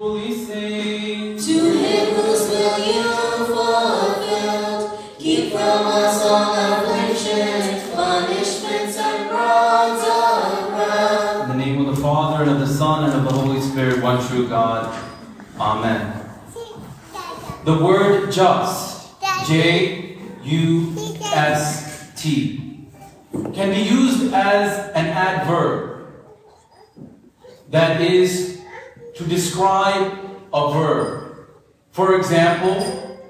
Holy sing. To him whose will you fulfilled, keep from us all afflictions, punishments, and rods of wrath. In the name of the Father, and of the Son, and of the Holy Spirit, one true God. Amen. The word just, J U S T, can be used as an adverb that is to describe a verb. For example,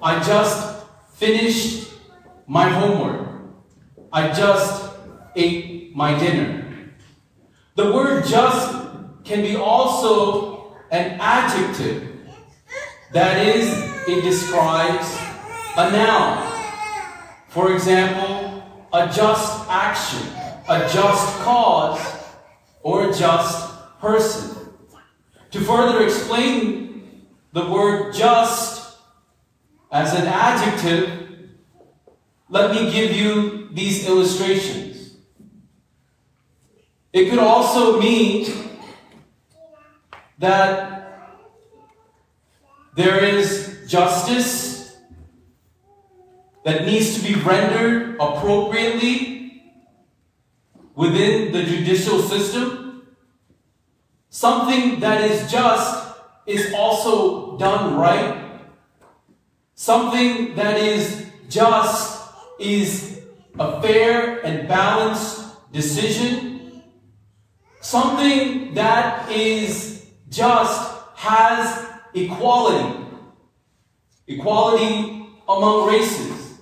I just finished my homework. I just ate my dinner. The word just can be also an adjective. That is, it describes a noun. For example, a just action, a just cause, or a just person. To further explain the word just as an adjective, let me give you these illustrations. It could also mean that there is justice that needs to be rendered appropriately within the judicial system. Something that is just is also done right. Something that is just is a fair and balanced decision. Something that is just has equality. Equality among races.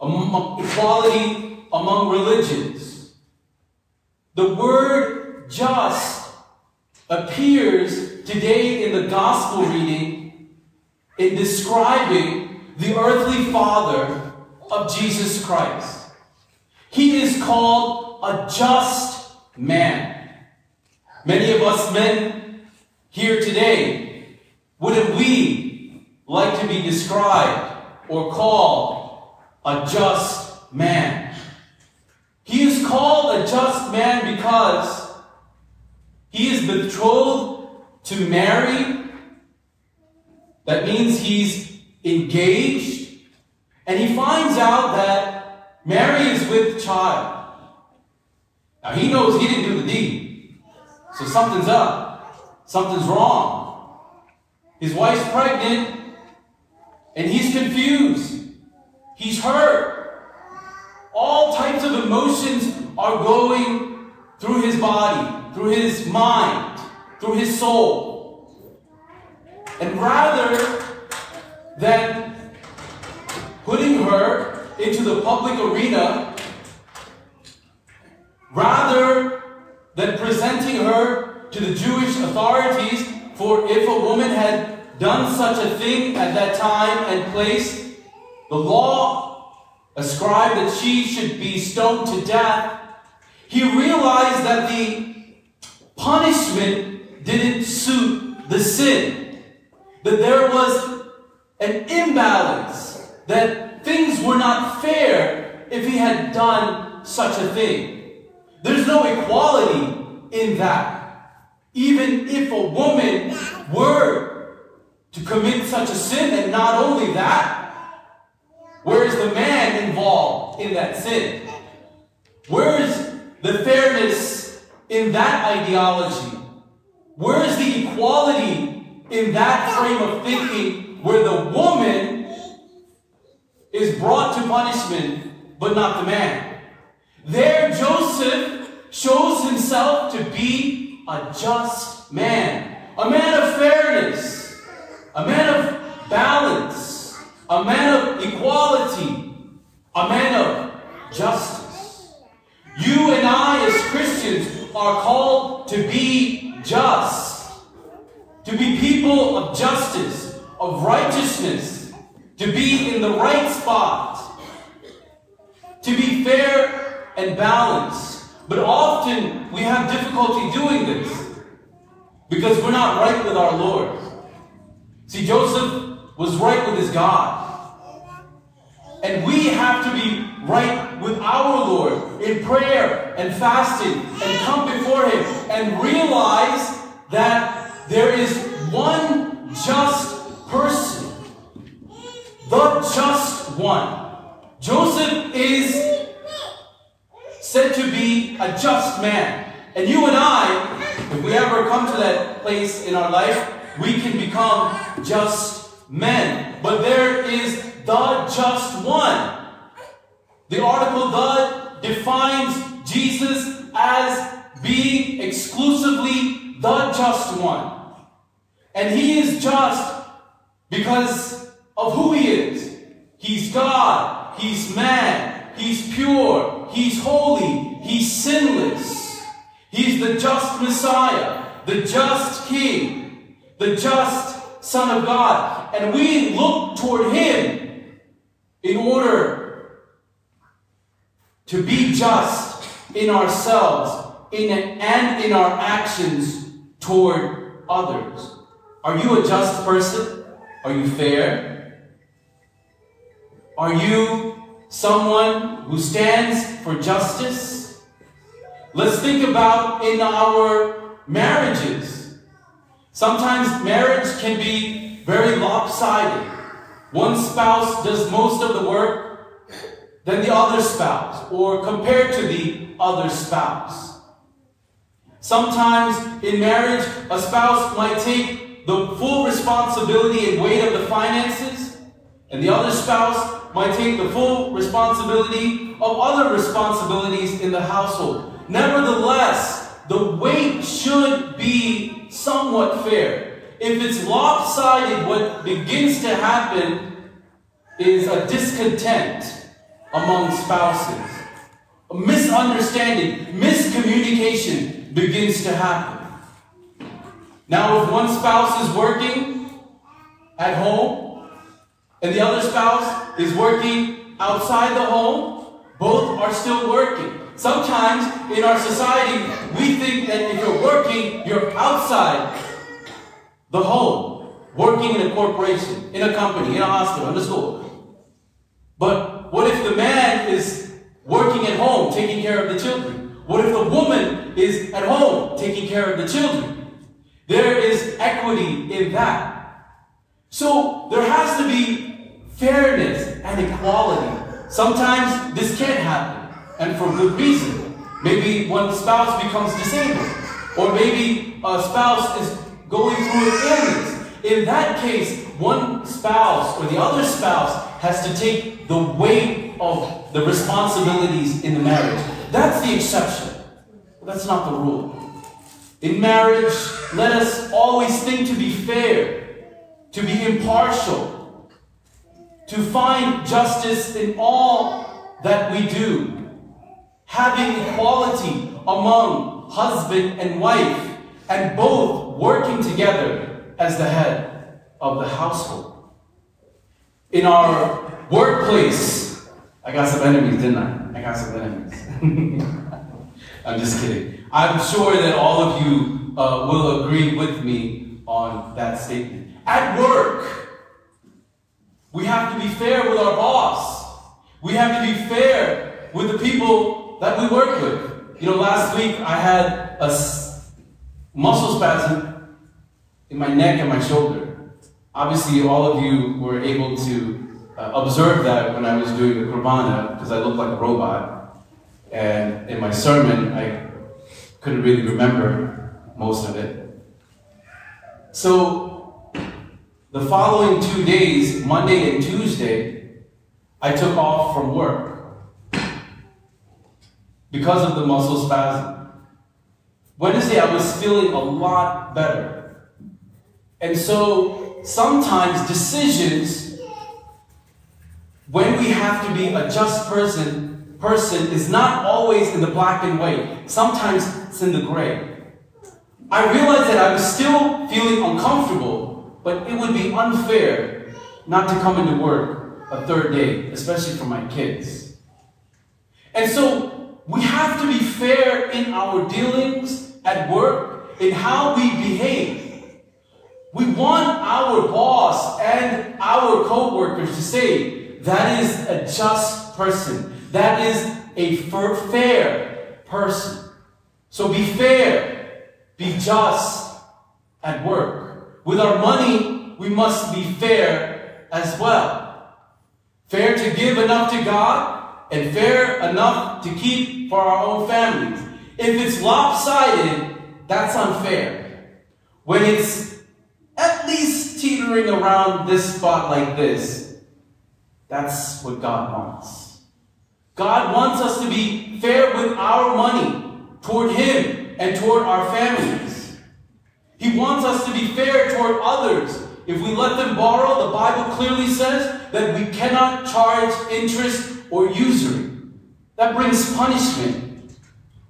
Equality among religions. The word just appears today in the gospel reading in describing the earthly father of Jesus Christ. He is called a just man. Many of us men here today, wouldn't we like to be described or called a just man? He is called a just man because he betrothed to Mary, That means he's engaged. And he finds out that Mary is with child. Now he knows he didn't do the deed. So something's up. Something's wrong. His wife's pregnant and he's confused. He's hurt. All types of emotions are going through his body, through his mind, through his soul. And rather than putting her into the public arena, rather than presenting her to the Jewish authorities, for if a woman had done such a thing at that time and place, the law ascribed that she should be stoned to death, he realized that the punishment didn't suit the sin. That there was an imbalance, that things were not fair if he had done such a thing. There's no equality in that. Even if a woman were to commit such a sin, and not only that, where is the man involved in that sin? Where is the fairness in that ideology? Where is the equality in that frame of thinking where the woman is brought to punishment but not the man? There, Joseph shows himself to be a just man, a man of fairness, a man of balance, a man of equality, a man of justice. You and I, as Christians, are called to be just, to be people of justice, of righteousness, to be in the right spot, to be fair and balanced. But often we have difficulty doing this because we're not right with our Lord. See, Joseph was right with his God. And we have to be right with our Lord in prayer and fasting and come before Him and realize that there is one just person, the just one. Joseph is said to be a just man. And you and I, if we ever come to that place in our life, we can become just men. But there just one. The article the defines Jesus as being exclusively the just one. And he is just because of who he is. He's God, he's man, he's pure, he's holy, he's sinless. He's the just Messiah, the just King, the just Son of God. And we look toward him in order to be just in ourselves in and in our actions toward others. Are you a just person? Are you fair? Are you someone who stands for justice? Let's think about in our marriages. Sometimes marriage can be very lopsided. One spouse does most of the work than the other spouse, or compared to the other spouse. Sometimes in marriage, a spouse might take the full responsibility and weight of the finances, and the other spouse might take the full responsibility of other responsibilities in the household. Nevertheless, the weight should be somewhat fair. If it's lopsided, what begins to happen is a discontent among spouses. A misunderstanding, miscommunication, begins to happen. Now, if one spouse is working at home and the other spouse is working outside the home, both are still working. Sometimes in our society, we think that if you're working, you're outside the home, working in a corporation, in a company, in a hospital, in a school. But what if the man is working at home, taking care of the children? What if the woman is at home taking care of the children? There is equity in that. So there has to be fairness and equality. Sometimes this can't happen, and for good reason. Maybe one spouse becomes disabled, or maybe a spouse is going through an illness. In that case, one spouse or the other spouse has to take the weight of the responsibilities in the marriage. That's the exception. That's not the rule. In marriage, let us always think to be fair, to be impartial, to find justice in all that we do, having equality among husband and wife, and both working together as the head of the household. In our workplace, I got some enemies, didn't I? I got some enemies. I'm just kidding. I'm sure that all of you uh, will agree with me on that statement. At work, we have to be fair with our boss. We have to be fair with the people that we work with. You know, last week I had a muscle spasm in my neck and my shoulder. Obviously, all of you were able to uh, observe that when I was doing the Qurbana because I looked like a robot. And in my sermon, I couldn't really remember most of it. So, the following two days, Monday and Tuesday, I took off from work because of the muscle spasm. Wednesday, I was feeling a lot better. And so, sometimes decisions, when we have to be a just person, person is not always in the black and white. Sometimes it's in the gray. I realized that I was still feeling uncomfortable, but it would be unfair not to come into work a third day, especially for my kids. And so we have to be fair in our dealings at work, in how we behave. We want our boss and our co-workers to say, that is a just person. That is a fair person. So be fair, be just at work. with our money, we must be fair as well. Fair to give enough to God and fair enough to keep for our own families. If it's lopsided, that's unfair. When it's at least teetering around this spot like this, that's what God wants. God wants us to be fair with our money toward Him and toward our families. He wants us to be fair toward others. If we let them borrow, the Bible clearly says that we cannot charge interest or usury. That brings punishment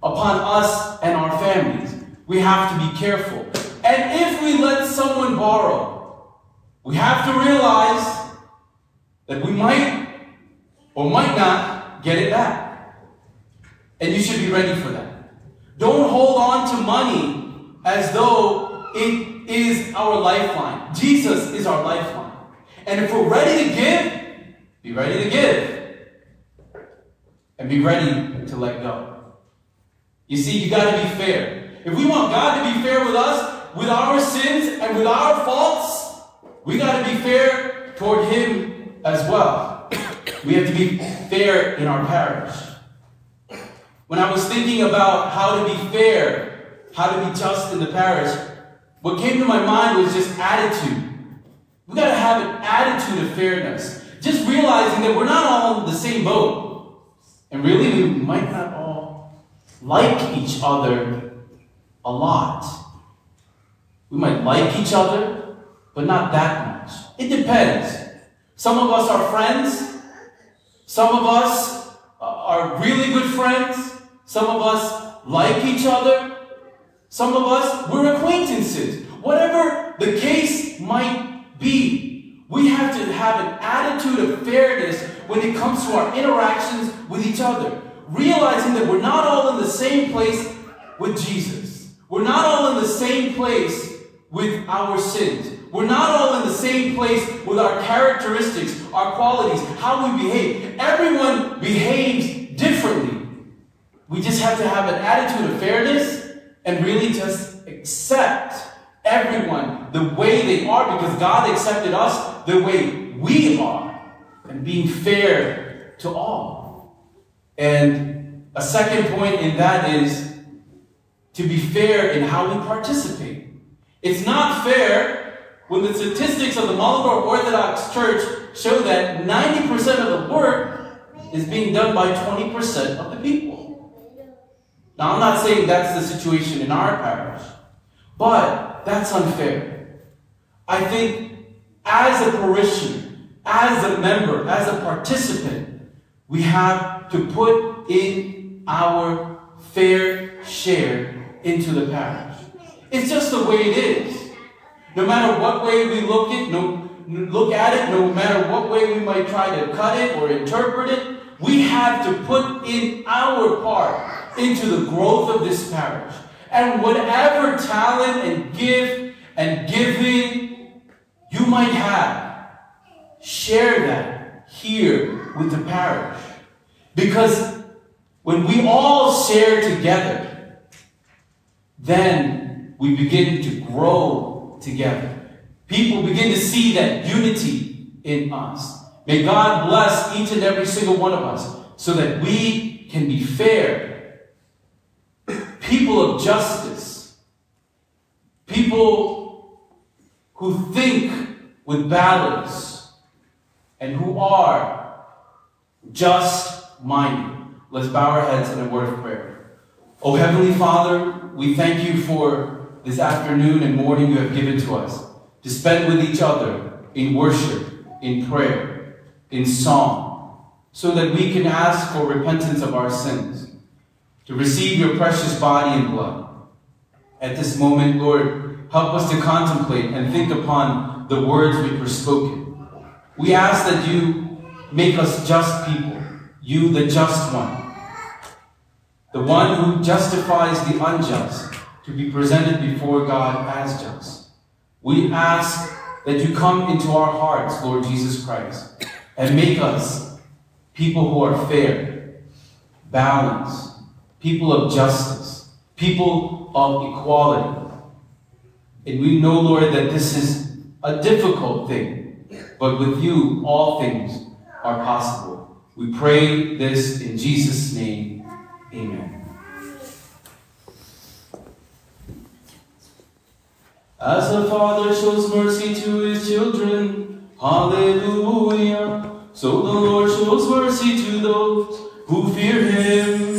upon us and our families. We have to be careful. And if we let someone borrow, we have to realize that we might or might not get it back. And you should be ready for that. Don't hold on to money as though it is our lifeline. Jesus is our lifeline. And if we're ready to give, be ready to give. And be ready to let go. You see, you got to be fair. If we want God to be fair with us, with our sins and with our faults, we got to be fair toward Him as well. We have to be fair in our parish. When I was thinking about how to be fair, how to be just in the parish, what came to my mind was just attitude. We got to have an attitude of fairness. Just realizing that we're not all in the same boat. And really, we might not all like each other a lot. We might like each other, but not that much. It depends. Some of us are friends. Some of us uh, are really good friends. Some of us like each other. Some of us, we're acquaintances. Whatever the case might be, we have to have an attitude of fairness when it comes to our interactions with each other. Realizing that we're not all in the same place with Jesus. We're not all in the same place with our sins. We're not all in the same place with our characteristics, our qualities, how we behave. Everyone behaves differently. We just have to have an attitude of fairness and really just accept everyone the way they are because God accepted us the way we are and being fair to all. And a second point in that is to be fair in how we participate. It's not fair when the statistics of the Malankara Orthodox Church show that 90% of the work is being done by 20% of the people. Now, I'm not saying that's the situation in our parish, but that's unfair. I think as a parishioner, as a member, as a participant, we have to put in our fair share into the parish. It's just the way it is. No matter what way we look it, no, look at it, no matter what way we might try to cut it or interpret it, we have to put in our part into the growth of this parish. And whatever talent and gift and giving you might have, share that here with the parish. Because when we all share together, then we begin to grow together. People begin to see that unity in us. May God bless each and every single one of us so that we can be fair, people of justice, people who think with balance, and who are just minded. Let's bow our heads in a word of prayer. Oh, Heavenly Father, we thank you for this afternoon and morning you have given to us to spend with each other in worship, in prayer, in song, so that we can ask for repentance of our sins, to receive your precious body and blood. At this moment, Lord, help us to contemplate and think upon the words which were spoken. We ask that you make us just people, you the just one, the one who justifies the unjust to be presented before God as just. We ask that you come into our hearts, Lord Jesus Christ, and make us people who are fair, balanced, people of justice, people of equality, And we know, Lord, that this is a difficult thing, but with you, all things are possible. We pray this in Jesus' name. Amen. As the Father shows mercy to his children, hallelujah. So the Lord shows mercy to those who fear him.